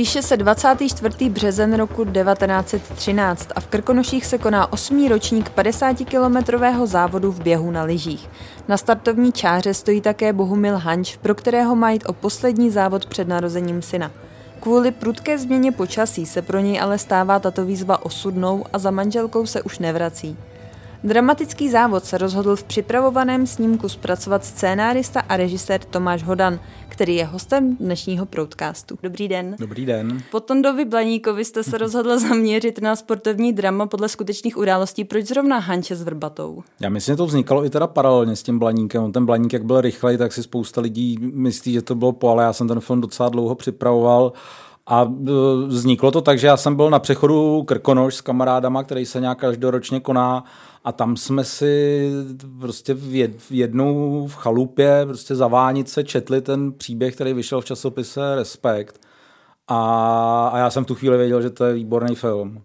Píše se 24. březen roku 1913 a v Krkonoších se koná osmý ročník 50-kilometrového závodu v běhu na lyžích. Na startovní čáře stojí také Bohumil Hanč, pro kterého má jít o poslední závod před narozením syna. Kvůli prudké změně počasí se pro něj ale stává tato výzva osudnou a za manželkou se už nevrací. Dramatický závod se rozhodl v připravovaném snímku zpracovat scénárista a režisér Tomáš Hodan, který je hostem dnešního proudcastu. Dobrý den. Dobrý den. Po Tondovi Blaníkovi jste se rozhodl zaměřit na sportovní drama podle skutečných událostí. Proč zrovna Hanče s Vrbatou? Já myslím, že to vznikalo i teda paralelně s tím Blaníkem. On ten Blaník, jak byl rychlej, tak si spousta lidí myslí, že to bylo po, ale já jsem ten film docela dlouho připravoval. A e, vzniklo to tak, že já jsem byl na přechodu Krkonoš s kamarádama, který se nějak každoročně koná a tam jsme si prostě v, jed, v jednou v chalupě prostě za Vánice četli ten příběh, který vyšel v časopise Respekt. A, a já jsem tu chvíli věděl, že to je výborný film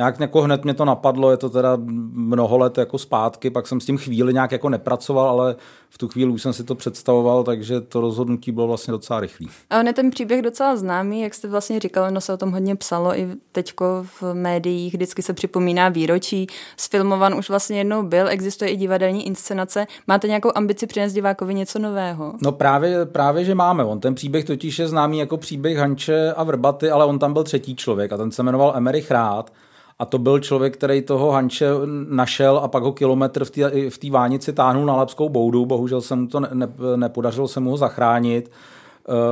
nějak jako hned mě to napadlo, je to teda mnoho let jako zpátky, pak jsem s tím chvíli nějak jako nepracoval, ale v tu chvíli už jsem si to představoval, takže to rozhodnutí bylo vlastně docela rychlý. A on je ten příběh docela známý, jak jste vlastně říkal, no se o tom hodně psalo i teďko v médiích, vždycky se připomíná výročí, sfilmovan už vlastně jednou byl, existuje i divadelní inscenace. Máte nějakou ambici přinést divákovi něco nového? No právě, právě, že máme. On ten příběh totiž je známý jako příběh Hanče a Vrbaty, ale on tam byl třetí člověk a ten se jmenoval Emerich Rád a to byl člověk, který toho Hanče našel a pak ho kilometr v té v vánici táhnul na Lapskou boudu. Bohužel se mu to ne, ne, nepodařilo se mu ho zachránit.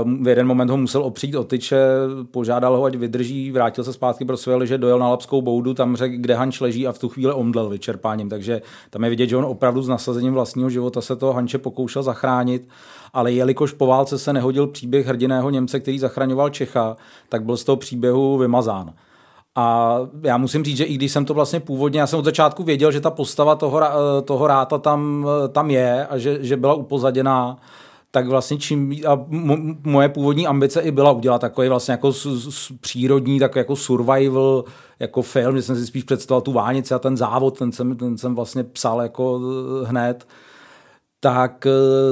Ehm, v jeden moment ho musel opřít o tyče, požádal ho, ať vydrží, vrátil se zpátky pro své liže, dojel na Lapskou boudu, tam řekl, kde Hanč leží a v tu chvíli omdlel vyčerpáním. Takže tam je vidět, že on opravdu s nasazením vlastního života se toho Hanče pokoušel zachránit ale jelikož po válce se nehodil příběh hrdiného Němce, který zachraňoval Čecha, tak byl z toho příběhu vymazán. A já musím říct, že i když jsem to vlastně původně, já jsem od začátku věděl, že ta postava toho, eh, toho ráta tam, eh, tam je a že, že byla upozaděná, tak vlastně čím, a moje původní ambice i byla udělat takový vlastně jako s, s, přírodní, tak jako survival, jako film, že jsem si spíš představoval tu vánici a ten závod, ten jsem, ten jsem vlastně psal jako eh, hned, tak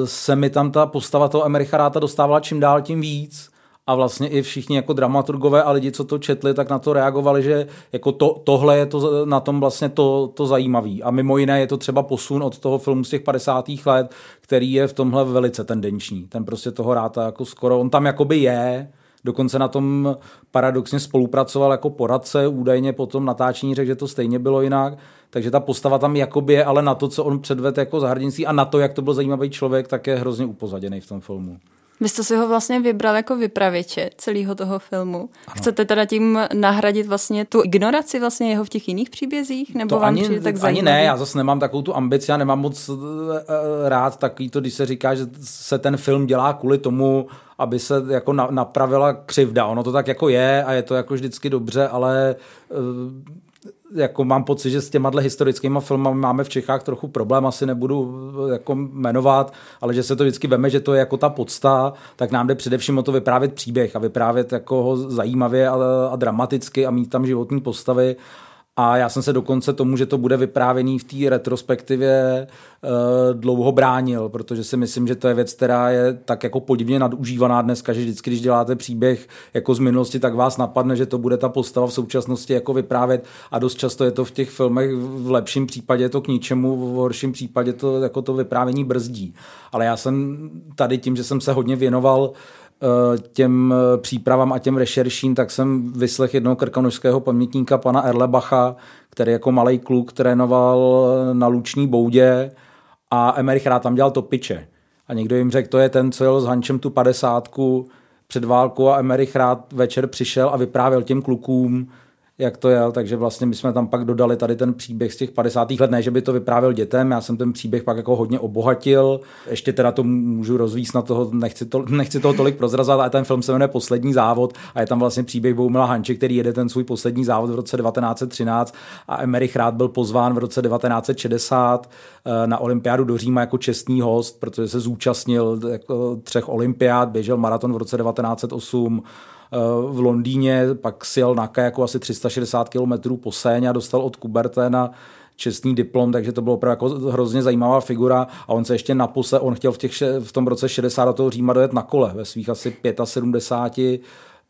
se mi tam ta postava toho Emericha Ráta dostávala čím dál tím víc a vlastně i všichni jako dramaturgové a lidi, co to četli, tak na to reagovali, že jako to, tohle je to, na tom vlastně to, to zajímavé. A mimo jiné je to třeba posun od toho filmu z těch 50. let, který je v tomhle velice tendenční. Ten prostě toho ráta jako skoro, on tam jakoby je, dokonce na tom paradoxně spolupracoval jako poradce, údajně po tom natáčení řekl, že to stejně bylo jinak, takže ta postava tam jakoby je, ale na to, co on předvedl jako zahrdinství a na to, jak to byl zajímavý člověk, tak je hrozně upozaděný v tom filmu. Vy jste si ho vlastně vybral jako vypravěče celého toho filmu. Ano. Chcete teda tím nahradit vlastně tu ignoraci vlastně jeho v těch jiných příbězích? Nebo to vám ani, tak ani ne, já zase nemám takovou tu ambici, já nemám moc uh, rád takový to, když se říká, že se ten film dělá kvůli tomu, aby se jako napravila křivda. Ono to tak jako je a je to jako vždycky dobře, ale uh, jako mám pocit, že s těma historickými filmy máme v Čechách trochu problém, asi nebudu eh, jako jmenovat, ale že se to vždycky veme, že to je jako ta podsta, tak nám jde především o to vyprávět příběh a vyprávět jako ho zajímavě a, a dramaticky a mít tam životní postavy a já jsem se dokonce tomu, že to bude vyprávěný v té retrospektivě uh, dlouho bránil, protože si myslím, že to je věc, která je tak jako podivně nadužívaná dneska, že vždycky, když děláte příběh jako z minulosti, tak vás napadne, že to bude ta postava v současnosti jako vyprávět a dost často je to v těch filmech v lepším případě to k ničemu, v horším případě to jako to vyprávění brzdí. Ale já jsem tady tím, že jsem se hodně věnoval uh, Eh, těm eh, přípravám a těm rešerším, tak jsem vyslech jednoho krkonožského pamětníka, pana Erlebacha, který jako malý kluk trénoval na Luční boudě a Emerich rád tam dělal topiče. A někdo jim řekl, to je ten, co jel s Hančem tu padesátku před válkou a Emerich rád večer přišel a vyprávěl těm klukům, jak to je, takže vlastně my jsme tam pak dodali tady ten příběh z těch 50. let, ne, že by to vyprávěl dětem, já jsem ten příběh pak jako hodně obohatil, ještě teda to můžu rozvíct na toho, nechci, to, nechci toho tolik prozrazovat, ale ten film se jmenuje Poslední závod a je tam vlastně příběh Boumila Hanče, který jede ten svůj poslední závod v roce 1913 a Emerich Rád byl pozván v roce 1960 eh, na olympiádu do Říma jako čestný host, protože se zúčastnil jako třech olympiád, běžel maraton v roce 1908, Eh, v Londýně, pak si jel na kajaku asi 360 km po Séně a dostal od Kuberténa čestný diplom, takže to bylo opravdu jako hrozně zajímavá figura a on se ještě naposled, on chtěl v, těch, v tom roce 60 do toho Říma dojet na kole ve svých asi 75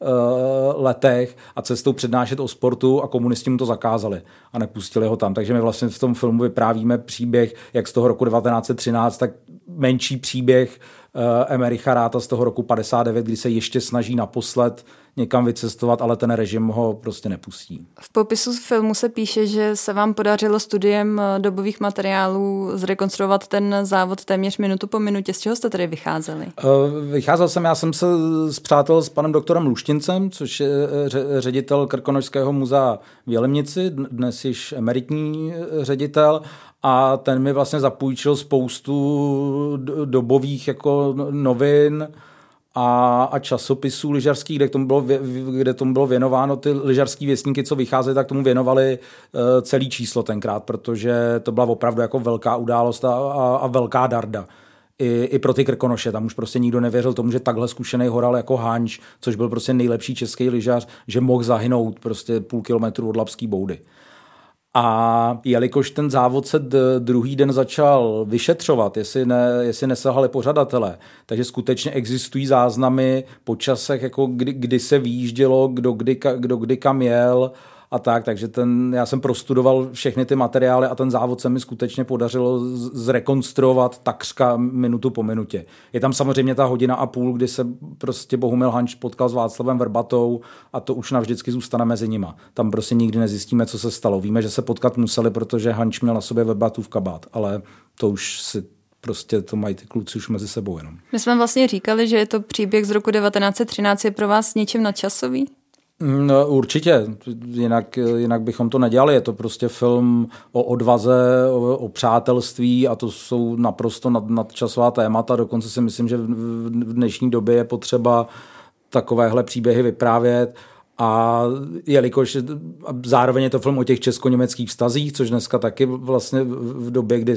Eh, letech a cestou přednášet o sportu a komunisti mu to zakázali a nepustili ho tam. Takže my vlastně v tom filmu vyprávíme příběh, jak z toho roku 1913, tak menší příběh Eh, Emericha Ráta z toho roku 59, kdy se ještě snaží naposled někam vycestovat, ale ten režim ho prostě nepustí. V popisu filmu se píše, že se vám podařilo studiem eh, dobových materiálů zrekonstruovat ten závod téměř minutu po minutě. Z čeho jste tedy vycházeli? Eh, vycházel jsem, já jsem se zpřátel s panem doktorem Luštincem, což je ředitel Krkonožského muzea v Jelemnici, dnes již emeritní ředitel a ten mi vlastně zapůjčil spoustu dobových jako novin a, a časopisů lyžařských, kde tomu, bylo, kde tomu bylo věnováno, ty lyžařský věstníky, co vycházely, tak tomu věnovali uh, celý číslo tenkrát, protože to byla opravdu jako velká událost a, a, a velká darda. I, I pro ty Krkonoše, tam už prostě nikdo nevěřil tomu, že takhle zkušený horal jako Hanč, což byl prostě nejlepší český lyžař, že mohl zahynout prostě půl kilometru od Lapský boudy. A jelikož ten závod se druhý den začal vyšetřovat, jestli, ne, jestli nesahali pořadatele, takže skutečně existují záznamy po časech, jako kdy, kdy se výjíždělo, kdo kdy, kdo kdy kam jel, a tak, takže ten, já jsem prostudoval všechny ty materiály a ten závod se mi skutečně podařilo zrekonstruovat takřka minutu po minutě. Je tam samozřejmě ta hodina a půl, kdy se prostě Bohumil Hanč potkal s Václavem Vrbatou a to už navždycky zůstane mezi nima. Tam prostě nikdy nezjistíme, co se stalo. Víme, že se potkat museli, protože Hanč měl na sobě Vrbatu v kabát, ale to už si prostě to mají ty kluci už mezi sebou jenom. My jsme vlastně říkali, že je to příběh z roku 1913, je pro vás něčím nadčasový? No, určitě, jinak, jinak bychom to nedělali. Je to prostě film o odvaze, o, o přátelství a to jsou naprosto nad, nadčasová témata. Dokonce si myslím, že v, v dnešní době je potřeba takovéhle příběhy vyprávět. A jelikož zároveň je to film o těch česko-německých vztazích, což dneska taky vlastně v době, kdy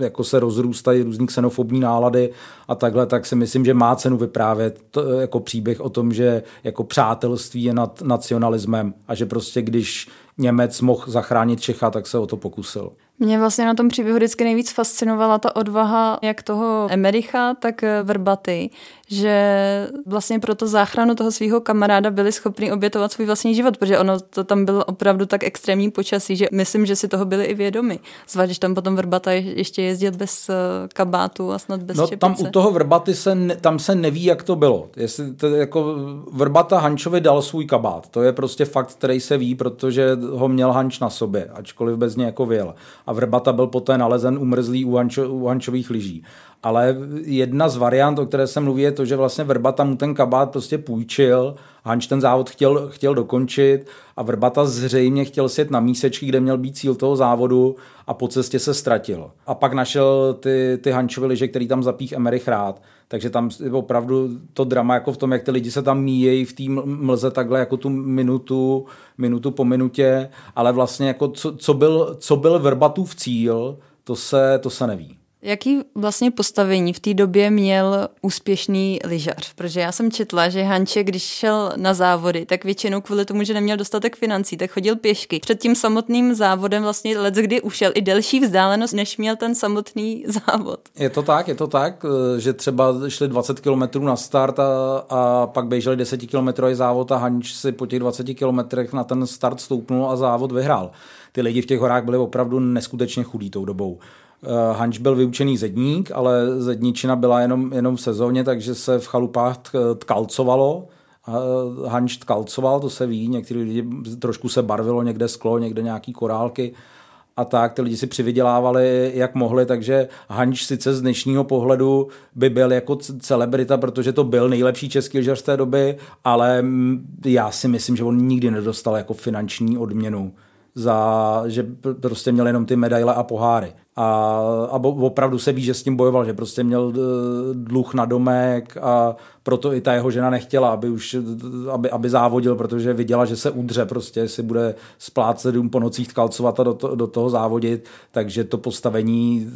jako se rozrůstají různý xenofobní nálady a takhle, tak si myslím, že má cenu vyprávět to, jako příběh o tom, že jako přátelství je nad nacionalismem a že prostě když Němec mohl zachránit Čecha, tak se o to pokusil. Mě vlastně na tom příběhu vždycky nejvíc fascinovala ta odvaha jak toho Emericha, tak Vrbaty, že vlastně pro to záchranu toho svého kamaráda byli schopni obětovat svůj vlastní život, protože ono to tam bylo opravdu tak extrémní počasí, že myslím, že si toho byli i vědomi. Zvlášť, když tam potom Vrbata ještě jezdil bez eh, kabátu a snad bez No čepice. tam u toho Vrbaty se, ne, tam se neví, jak to bylo. Jestli to jako Vrbata Hančovi dal svůj kabát. To je prostě fakt, který se ví, protože ho měl Hanč na sobě, ačkoliv bez něj jako vyjel. A Vrbata byl poté nalezen umrzlý u, Hančo, u Hančových lyží. Ale jedna z variant, o které se mluví, je to, že vlastně Vrbata mu ten kabát prostě půjčil, Hanč ten závod chtěl, chtěl dokončit a Vrbata zřejmě chtěl sjet na mísečky, kde měl být cíl toho závodu a po cestě se ztratil. A pak našel ty, ty Hančovy liže, který tam zapích Emerich rád. Takže tam je opravdu to drama jako v tom, jak ty lidi se tam míjejí v té mlze takhle jako tu minutu, minutu po minutě, ale vlastně jako co, co byl, co byl Vrbatův cíl, to se, to se neví. Jaký vlastně postavení v té době měl úspěšný lyžař? Protože já jsem četla, že Hanče, když šel na závody, tak většinou kvůli tomu, že neměl dostatek financí, tak chodil pěšky. Před tím samotným závodem vlastně let, kdy ušel i delší vzdálenost, než měl ten samotný závod. Je to tak, je to tak, že třeba šli 20 km na start a, a pak běželi 10 km závod a Hanč si po těch 20 kilometrech na ten start stoupnul a závod vyhrál. Ty lidi v těch horách byli opravdu neskutečně chudí tou dobou. Eh, Hanč byl vyučený zedník, ale zedničina byla jenom, jenom v sezóně, takže se v chalupách tkalcovalo. Eh, Hanč tkalcoval, to se ví, někteří lidi trošku se barvilo, někde sklo, někde nějaký korálky a tak, ty lidi si přivydělávali, jak mohli, takže Hanč sice z dnešního pohledu by byl jako celebrita, protože to byl nejlepší český lyžař z té doby, ale já si myslím, že on nikdy nedostal jako finanční odměnu za, že prostě měl jenom ty medaile a poháry. A, a opravdu se ví, že s tím bojoval, že prostě měl eh, dluh na domek a proto i ta jeho žena nechtěla, aby už aby, aby závodil, protože viděla, že se udře prostě, si bude splácet dům po nocích tkalcovat a do, to, do toho závodit, takže to postavení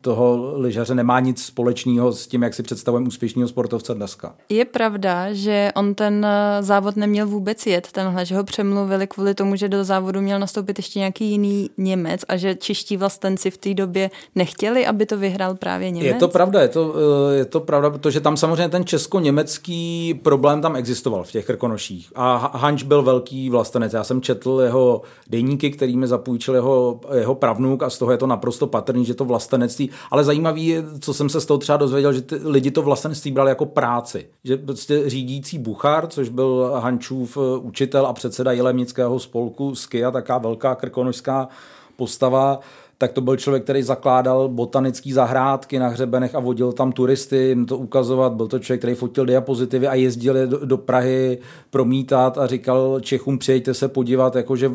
toho lyžaře nemá nic společného s tím, jak si představujeme úspěšného sportovce dneska. Je pravda, že on ten závod neměl vůbec jet, tenhle, že ho přemluvili kvůli tomu, že do závodu měl nastoupit ještě nějaký jiný Němec a že čeští vlastenci v té době nechtěli, aby to vyhrál právě Němec? Je to pravda, je to, eh, je to pravda, protože tam samozřejmě ten česko-německý problém tam existoval v těch krkonoších. A Hanč byl velký vlastenec. Já jsem četl jeho deníky, který mi zapůjčil jeho, jeho pravnuk a z toho je to naprosto patrný, že to vlastenectví. Ale zajímavý je, co jsem se z toho třeba dozvěděl, že ty lidi to vlastenectví brali jako práci. Že prostě řídící Buchar, což byl Hančův eh, učitel a předseda Jelemnického spolku Skia, taká velká krkonožská postava, tak to byl člověk, který zakládal botanické zahrádky na hřebenech a vodil tam turisty, jim to ukazovat. Byl to člověk, který fotil diapozitivy a jezdil je do, do Prahy promítat a říkal Čechům, přijďte se podívat, jako že,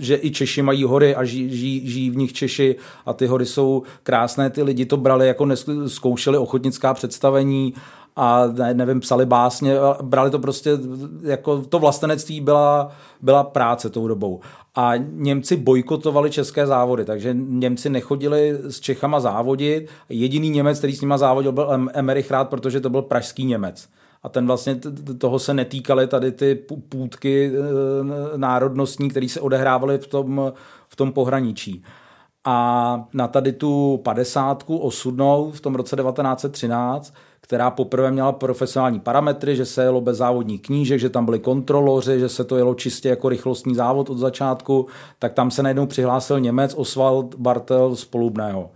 že i Češi mají hory a žijí, žijí, žijí v nich Češi a ty hory jsou krásné. Ty lidi to brali, jako zkoušeli ochotnická představení a ne, nevím, psali básně, brali to prostě, jako to vlastenectví byla, byla práce tou dobou. A Němci bojkotovali české závody, takže Němci nechodili s Čechama závodit. Jediný Němec, který s nima závodil, byl Emerich Rád, protože to byl pražský Němec. A ten vlastně toho se netýkaly tady ty půdky e, národnostní, které se odehrávaly v tom, v tom pohraničí. A na tady tu padesátku osudnou v tom roce 1913 která poprvé měla profesionální parametry, že se jelo bez závodních knížek, že tam byli kontroloři, že se to jelo čistě jako rychlostní závod od začátku, tak tam se najednou přihlásil Němec Oswald Bartel z Polubného.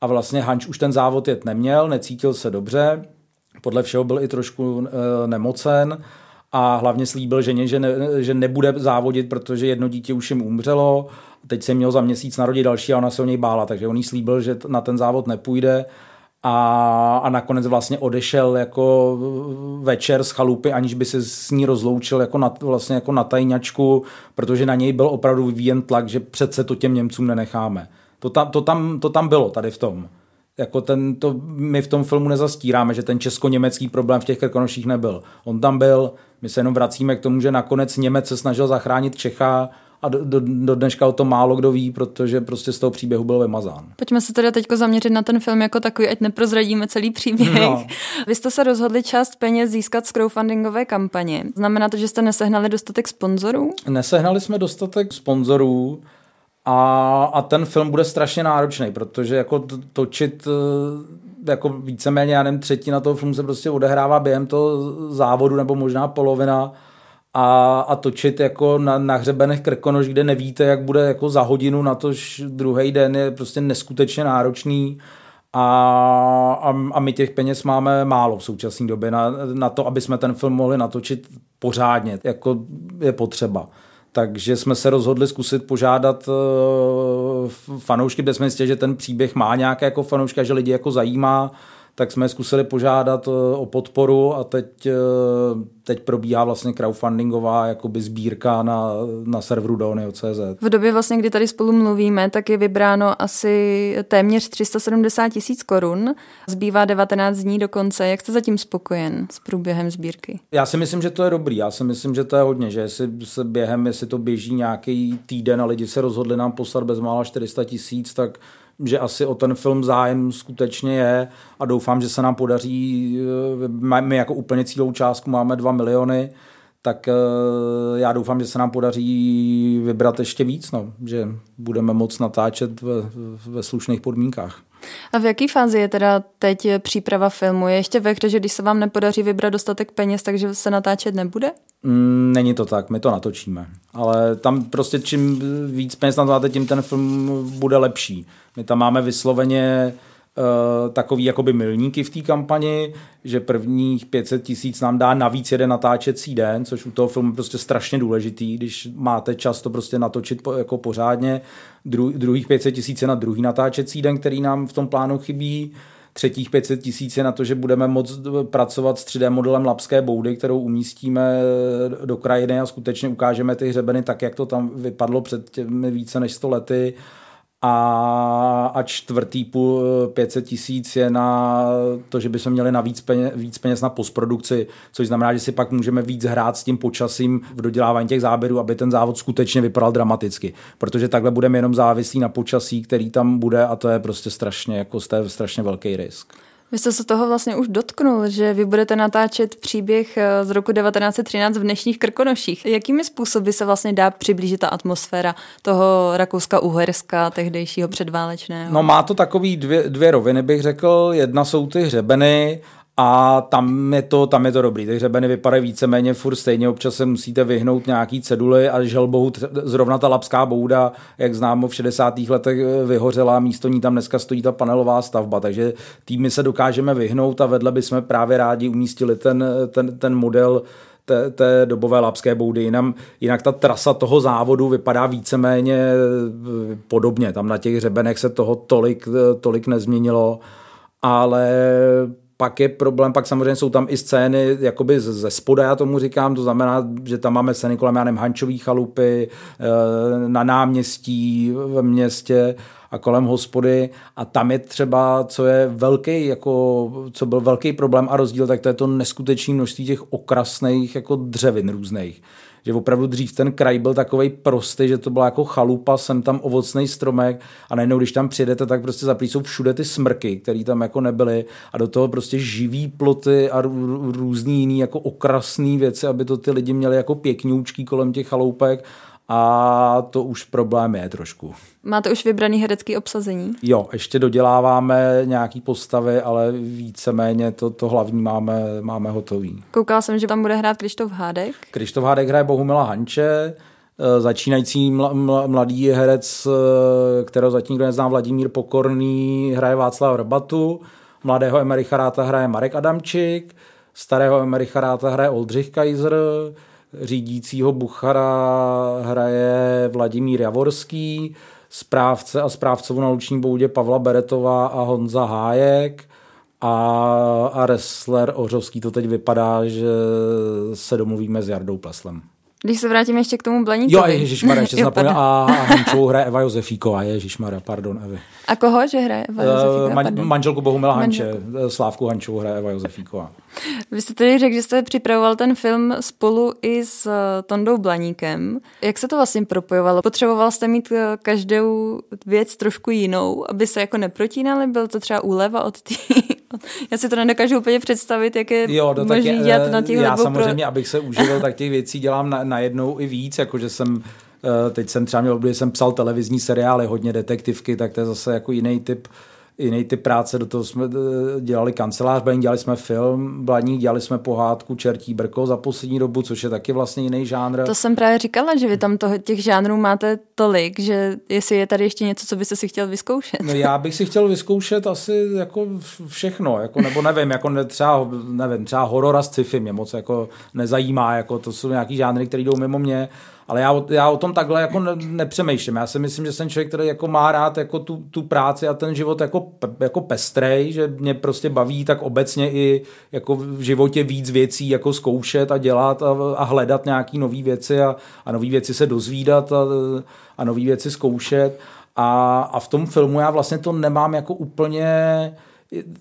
A vlastně Hanč už ten závod jet neměl, necítil se dobře, podle všeho byl i trošku e, nemocen a hlavně slíbil ženě, že, ne, že nebude závodit, protože jedno dítě už jim umřelo. Teď se měl za měsíc narodit další a ona se o něj bála, takže on jí slíbil, že na ten závod nepůjde a, a nakonec vlastně odešel jako večer z chalupy, aniž by se s ní rozloučil jako na, vlastně jako na tajňačku, protože na něj byl opravdu vyvíjen tlak, že přece to těm Němcům nenecháme. To tam, to tam, to tam bylo tady v tom. Jako ten, to, my v tom filmu nezastíráme, že ten česko-německý problém v těch Krkonoších nebyl. On tam byl, my se jenom vracíme k tomu, že nakonec Němec se snažil zachránit Čecha a do, do, do dneška o tom málo kdo ví, protože prostě z toho příběhu byl vymazán. Pojďme se teda teď zaměřit na ten film jako takový, ať neprozradíme celý příběh. No. Vy jste se rozhodli část peněz získat z crowdfundingové kampaně. Znamená to, že jste nesehnali dostatek sponzorů? Nesehnali jsme dostatek sponzorů a, a ten film bude strašně náročný, protože jako točit eh, jako víceméně, já nevím, třetina toho filmu se prostě odehrává během toho závodu nebo možná polovina a, a točit jako na, na hřebenech Krkonoš, kde nevíte, jak bude jako za hodinu na tož druhý den je prostě neskutečně náročný a, a, a my těch peněz máme málo v současné době na, na to, aby jsme ten film mohli natočit pořádně, jako je potřeba. Takže jsme se rozhodli zkusit požádat uh, fanoušky, kde jsme zjistili, že ten příběh má nějaké jako fanouška, že lidi jako zajímá, tak jsme zkusili požádat eh, o podporu a teď, eh, teď probíhá vlastně crowdfundingová jakoby sbírka na, na serveru Donio.cz. V době vlastně, kdy tady spolu mluvíme, tak je vybráno asi téměř 370 tisíc korun. Zbývá 19 dní do konce. Jak jste zatím spokojen s průběhem sbírky? Já si myslím, že to je dobrý. Já si myslím, že to je hodně, že jestli se během, jestli to běží nějaký týden a lidi se rozhodli nám poslat bezmála 400 tisíc, tak že asi o ten film zájem skutečně je a doufám, že se nám podaří, eh, my jako úplně cílovou částku máme 2 miliony, tak eh, já doufám, že se nám podaří vybrat ještě víc, no, že budeme moc natáčet ve, ve slušných podmínkách. A v jaké fázi je teda teď příprava filmu? Je ještě ve hře, že když se vám nepodaří vybrat dostatek peněz, takže se natáčet nebude? Mm, není to tak, my to natočíme. Ale tam prostě čím víc peněz natáte, tím ten film bude lepší. My tam máme vysloveně takový jakoby milníky v té kampani, že prvních 500 tisíc nám dá navíc jeden natáčecí den, což u toho filmu prostě strašně důležitý, když máte čas to prostě natočit po, jako pořádně. Dru, druhých 500 tisíc je na druhý natáčecí den, který nám v tom plánu chybí třetích 500 tisíc je na to, že budeme moct pracovat s 3D modelem Lapské boudy, kterou umístíme do krajiny a skutečně ukážeme ty hřebeny tak, jak to tam vypadlo před těmi více než 100 lety a, a čtvrtý půl 500 tisíc je na to, že bychom měli na víc peněz, víc peněz na postprodukci, což znamená, že si pak můžeme víc hrát s tím počasím v dodělávání těch záběrů, aby ten závod skutečně vypadal dramaticky. Protože takhle budeme jenom závislí na počasí, který tam bude a to je prostě strašně, jako strašně velký risk. Vy jste se toho vlastně už dotknul, že vy budete natáčet příběh eh, z roku 1913 v dnešních Krkonoších. Jakými způsoby se vlastně dá přiblížit ta atmosféra toho Rakouska-Uherska, tehdejšího předválečného? No má to takový dvě, dvě roviny, bych řekl. Jedna jsou ty hřebeny a tam je to, tam je to dobrý. Ty hřebeny vypadají víceméně furt stejně, občas se musíte vyhnout nějaký ceduly a žel bohu zrovna ta lapská bouda, jak známo v 60. letech eh, vyhořela, místo ní tam dneska stojí ta panelová stavba, takže týmy se dokážeme vyhnout a vedle bychom právě rádi umístili ten, ten, ten model té, té dobové lapské boudy. Jinak, jinak ta trasa toho závodu vypadá víceméně eh, podobně. Tam na těch hřebenech se toho tolik, eh, tolik nezměnilo, ale pak je problém, pak samozřejmě jsou tam i scény jakoby ze spoda, já tomu říkám, to znamená, že tam máme scény kolem, já nevím, Hančový chalupy, eh, na náměstí ve městě a kolem hospody. A tam je třeba, co je velký, jako, co byl velký problém a rozdíl, tak to je to neskutečné množství těch okrasných jako dřevin různých. Že opravdu dřív ten kraj byl takový prostý, že to byla jako chalupa, sem tam ovocný stromek a najednou, když tam přijedete, tak prostě zaplý jsou všude ty smrky, které tam jako nebyly. A do toho prostě živý ploty a různý jiný jako okrasné věci, aby to ty lidi měli jako pěkňoučký kolem těch chaloupek a to už problém je trošku. Máte už vybraný herecký obsazení? Jo, ještě doděláváme nějaký postavy, ale víceméně to, to hlavní máme, máme hotový. Koukala jsem, že tam bude hrát Krištof Hádek. Krištof Hádek hraje Bohumila Hanče, eh, začínající mladý herec, eh, kterého zatím nikdo nezná, Vladimír Pokorný, hraje Václav Rbatu, mladého Emericha Ráta hraje Marek Adamčík, starého Emericha Ráta hraje Oldřich Kaiser, řídícího Buchara hraje Vladimír Javorský, správce a správcovou na Luční boudě Pavla Beretová a Honza Hájek a, a wrestler Ořovský to teď vypadá, že se domluvíme s Jardou Pleslem. Když se vrátíme ještě k tomu Blaníkovi. Jo, ježišmarja, ještě jsem zapomněl. A, Hančovou hraje Eva Josefíková, ježišmarja, pardon, Evi. A koho, že hraje Eva Josefíková? Uh, man, manželku Bohumila Hanče, Slávku Hančovou hraje Eva Josefíková. Vy jste tedy řekl, že jste připravoval ten film spolu i s eh, Tondou Blaníkem. Jak se to vlastně propojovalo? Potřeboval jste mít eh, každou věc trošku jinou, aby se jako neprotínali? Byl to třeba úleva od té... Já si to nedokážu úplně představit, jak je jo, no, možný je, dělat na těch Já samozřejmě, pro... abych se uživil, tak těch věcí dělám na, najednou i víc, jakože jsem teď jsem třeba měl období, jsem psal televizní seriály, hodně detektivky, tak to je zase jako jiný typ jiný ty práce, do toho jsme eh, dělali kancelář, dělali jsme film, Blaník, dělali jsme pohádku Čertí brko za poslední dobu, což je taky vlastně jiný žánr. To jsem právě říkala, že vy tam toho, těch žánrů máte tolik, že jestli je tady ještě něco, co byste si chtěl vyzkoušet. No já bych si chtěl vyzkoušet asi jako všechno, jako, nebo nevím, jako ne, třeba, nevím, třeba horor a sci-fi mě moc jako nezajímá, jako to jsou nějaký žánry, které jdou mimo mě, ale já, já o tom takhle jako ne, nepřemýšlím. Já si myslím, že jsem člověk, který jako má rád jako tu, tu práci a ten život jako, jako pestrej, že mě prostě baví tak obecně i jako v životě víc věcí jako zkoušet a dělat a, a hledat nějaký nové věci a, a nové věci se dozvídat a, a nové věci zkoušet. A, a v tom filmu já vlastně to nemám jako úplně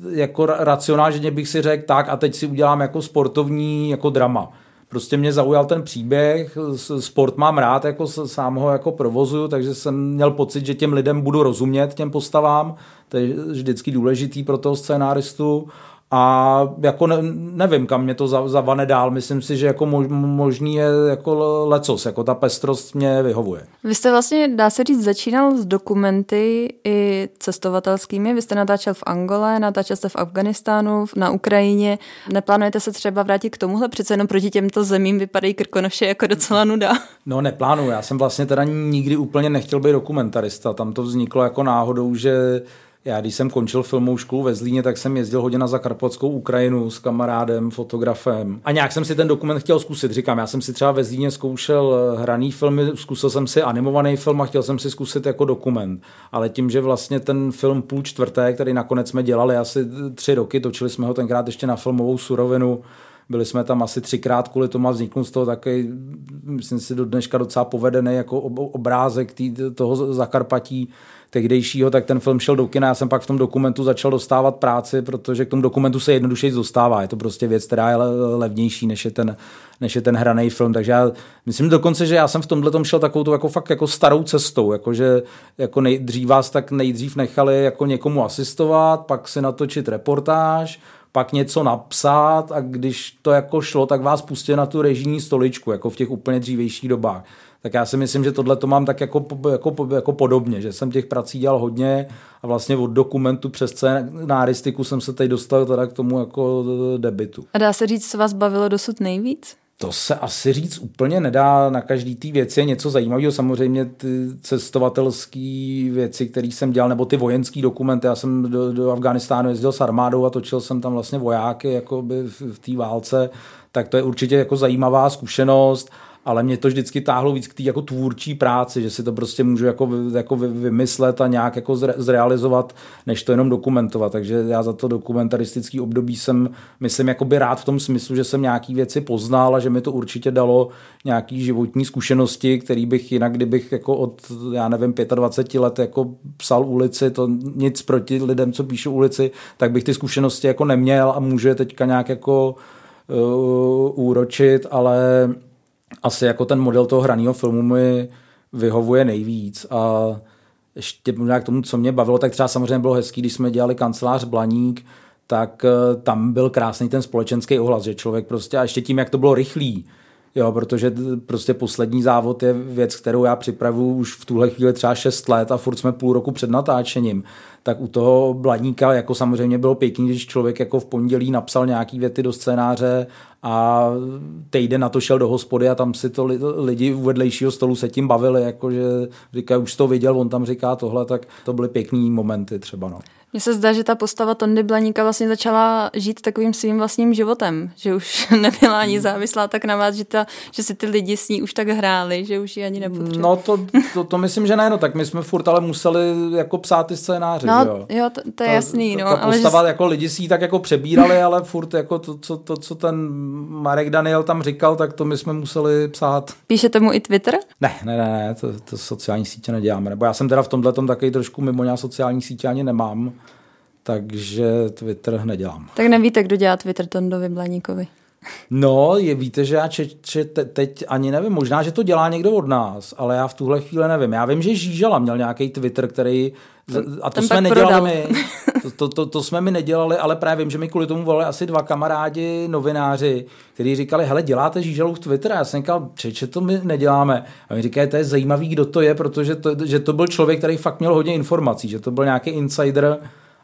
jako racionálně bych si řekl tak a teď si udělám jako sportovní jako drama prostě mě zaujal ten příběh, sport mám rád, jako sám ho jako provozuju, takže jsem měl pocit, že těm lidem budu rozumět, těm postavám, to je vždycky důležitý pro toho scénáristu a jako ne, nevím, kam mě to zavane dál. Myslím si, že jako možný je jako lecos, jako ta pestrost mě vyhovuje. Vy jste vlastně, dá se říct, začínal s dokumenty i cestovatelskými. Vy jste natáčel v Angole, natáčel jste v Afganistánu, na Ukrajině. Neplánujete se třeba vrátit k tomuhle? Přece jenom proti těmto zemím vypadají Krkonoše jako docela nuda. No neplánuju. Já jsem vlastně teda nikdy úplně nechtěl být dokumentarista. Tam to vzniklo jako náhodou, že já když jsem končil filmovou školu ve Zlíně, tak jsem jezdil hodně na Zakarpatskou Ukrajinu s kamarádem, fotografem. A nějak jsem si ten dokument chtěl zkusit. Říkám, já jsem si třeba ve Zlíně zkoušel eh, hraný filmy, zkusil jsem si animovaný film a chtěl jsem si zkusit jako dokument. Ale tím, že vlastně ten film půl čtvrté, který nakonec jsme dělali asi tři roky, točili jsme ho tenkrát ještě na filmovou surovinu, byli jsme tam asi třikrát kvůli tomu a vzniknul z toho takový, myslím si, do dneška docela povedený jako obrázek tý, toho Zakarpatí tehdejšího, tak ten film šel do kina. Já jsem pak v tom dokumentu začal dostávat práci, protože k tomu dokumentu se jednoduše dostává. Je to prostě věc, která je levnější, než je ten, než je ten hraný film. Takže já myslím dokonce, že já jsem v tomhle tom šel takovou jako fakt jako starou cestou, jako že jako nejdřív vás tak nejdřív nechali jako někomu asistovat, pak si natočit reportáž, pak něco napsat a když to jako šlo, tak vás pustili na tu režijní stoličku, jako v těch úplně dřívějších dobách. Tak já si myslím, že tohle to mám tak jako, jako, jako podobně, že jsem těch prací dělal hodně a vlastně od dokumentu přes scénáristiku jsem se teď dostal teda k tomu jako debitu. A dá se říct, co vás bavilo dosud nejvíc? To se asi říct úplně nedá. Na každý té věci je něco zajímavého. Samozřejmě ty cestovatelské věci, které jsem dělal, nebo ty vojenské dokumenty. Já jsem do, do Afganistánu jezdil s armádou a točil jsem tam vlastně vojáky jakoby v, v té válce. Tak to je určitě jako zajímavá zkušenost ale mě to vždycky táhlo víc k té jako tvůrčí práci, že si to prostě můžu jako, jako vymyslet a nějak jako zrealizovat, než to jenom dokumentovat. Takže já za to dokumentaristický období jsem, myslím, jako by rád v tom smyslu, že jsem nějaký věci poznal a že mi to určitě dalo nějaký životní zkušenosti, který bych jinak, kdybych jako od, já nevím, 25 let jako psal ulici, to nic proti lidem, co píšou ulici, tak bych ty zkušenosti jako neměl a můžu je teďka nějak jako uh, úročit, ale asi jako ten model toho hraného filmu mi vyhovuje nejvíc a ještě možná k tomu, co mě bavilo, tak třeba samozřejmě bylo hezký, když jsme dělali kancelář Blaník, tak eh, tam byl krásný ten společenský ohlas, že člověk prostě, a ještě tím, jak to bylo rychlý, Jo, protože prostě poslední závod je věc, kterou já připravuju už v tuhle chvíli třeba 6 let a furt jsme půl roku před natáčením. Tak u toho Bladníka jako samozřejmě bylo pěkný, když člověk jako v pondělí napsal nějaký věty do scénáře a týden na to šel do hospody a tam si to lidi u vedlejšího stolu se tím bavili, jakože říkají, už to viděl, on tam říká tohle, tak to byly pěkný momenty třeba. No. Mně se zdá, že ta postava Tondy Blaníka vlastně začala žít takovým svým vlastním životem, že už nebyla ani hmm. závislá tak na vás, že, ta, že si ty lidi s ní už tak hráli, že už ji ani nepotřebovali. No to, to, to, myslím, že ne, no tak my jsme furt ale museli jako psát ty scénáře, no, jo. jo to, to je ta, jasný, no. Ta, ta postava, ale že... jako lidi si ji tak jako přebírali, ale furt jako to, co, to, co ten Marek Daniel tam říkal, tak to my jsme museli psát. Píšete mu i Twitter? Ne, ne, ne, ne to, to sociální sítě neděláme, nebo já jsem teda v tomhle tom takový trošku mimo, já sociální sítě ani nemám takže Twitter nedělám. Tak nevíte, kdo dělá Twitter Tondovi Blaníkovi? No, je, víte, že já če, če, te, teď ani nevím, možná, že to dělá někdo od nás, ale já v tuhle chvíli nevím. Já vím, že Žížala měl nějaký Twitter, který, a to jsme nedělali my, to, to, to, to, jsme mi nedělali, ale právě vím, že mi kvůli tomu volali asi dva kamarádi, novináři, kteří říkali, hele, děláte Žížalu v Twitter? A já jsem říkal, že to my neděláme. A mi říkají, to je zajímavý, kdo to je, protože to, že to byl člověk, který fakt měl hodně informací, že to byl nějaký insider,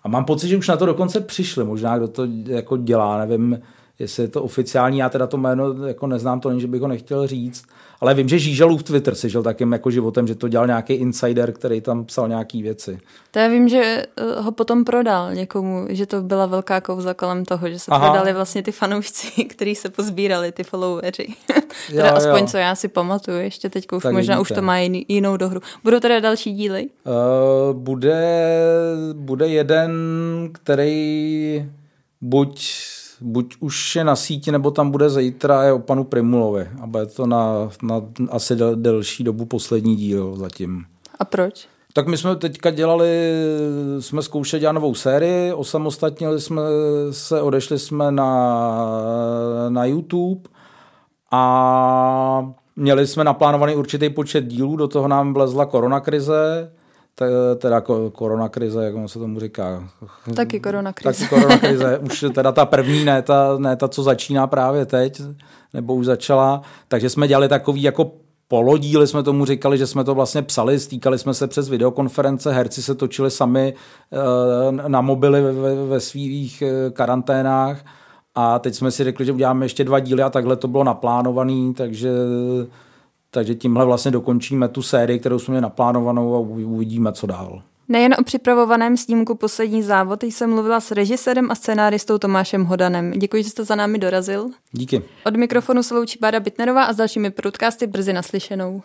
a mám pocit, že už na to dokonce přišli, možná kdo to jako dělá, nevím, jestli je to oficiální, já teda to jméno jako neznám, to není, že bych ho nechtěl říct, ale vím, že Žížalův Twitter si žil takým jako životem, že to dělal nějaký insider, který tam psal nějaký věci. To já vím, že eh, ho potom prodal někomu, že to byla velká kouza kolem toho, že se Aha. prodali vlastně ty fanoušci, kteří se pozbírali, ty followeri. teda jo, aspoň jo. co já si pamatuju, ještě teď už tak možná vidíte. už to má jiný, jinou dohru. Budou teda další díly? Uh, bude, bude jeden, který buď buď už je na síti, nebo tam bude zítra je o panu Primulovi. A bude to na, na asi del, delší dobu poslední díl zatím. A proč? Tak my jsme teďka dělali, jsme zkoušeli dělat novou sérii, osamostatnili jsme se, odešli jsme na, na YouTube a měli jsme naplánovaný určitý počet dílů, do toho nám vlezla koronakrize, teda korona krize, jak se tomu říká. Taky korona krize. Taky korona krize. Už teda ta první, ne ta, ne ta, co začíná právě teď, nebo už začala. Takže jsme dělali takový jako polodíly, jsme tomu říkali, že jsme to vlastně psali, stýkali jsme se přes videokonference, herci se točili sami eh, na mobily ve, ve svých eh, karanténách a teď jsme si řekli, že uděláme ještě dva díly a takhle to bylo naplánovaný, takže takže tímhle vlastně dokončíme tu sérii, kterou jsme měli naplánovanou a uvidíme, co dál. Nejen o připravovaném snímku Poslední závod jsem mluvila s režisérem a scénáristou Tomášem Hodanem. Děkuji, že jste za námi dorazil. Díky. Od mikrofonu se loučí Bára Bitnerová a s dalšími podcasty brzy naslyšenou.